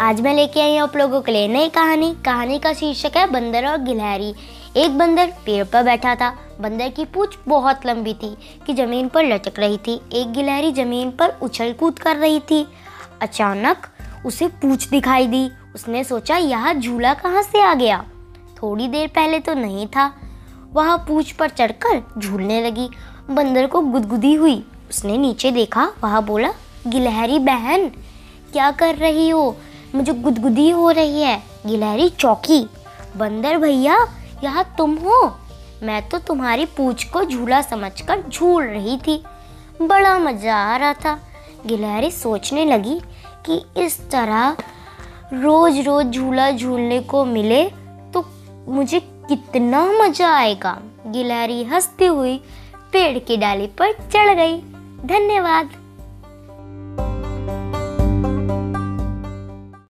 आज मैं लेके आई हूँ आप लोगों के लिए नई कहानी। कहानी का शीर्षक है बंदर और गिलहरी। एक बंदर पेड़ पर बैठा था। बंदर की पूछ बहुत लंबी थी कि ज़मीन पर लटक रही थी। एक गिलहरी ज़मीन पर उछल कूद कर रही थी। अचानक उसे पूछ दिखाई दी। उसने सोचा, यह झूला कहाँ से आ गया? थोड़ी देर पहले तो नहीं था। वह पूछ पर चढ़कर झूलने लगी। बंदर को गुदगुदी हुई। उसने नीचे देखा। वह बोला, गिलहरी बहन, क्या कर रही हो? मुझे गुदगुदी हो रही है, गिलहरी चौकी। बंदर भैया, यह तुम हो। मैं तो तुम्हारी पूछ को झूला समझकर झूल रही थी। बड़ा मज़ा आ रहा था। गिलहरी सोचने लगी कि इस तरह रोज रोज झूला झूलने को मिले तो मुझे कितना मज़ा आएगा। गिलहरी हंसती हुई पेड़ की डाली पर चढ़ गई। धन्यवाद।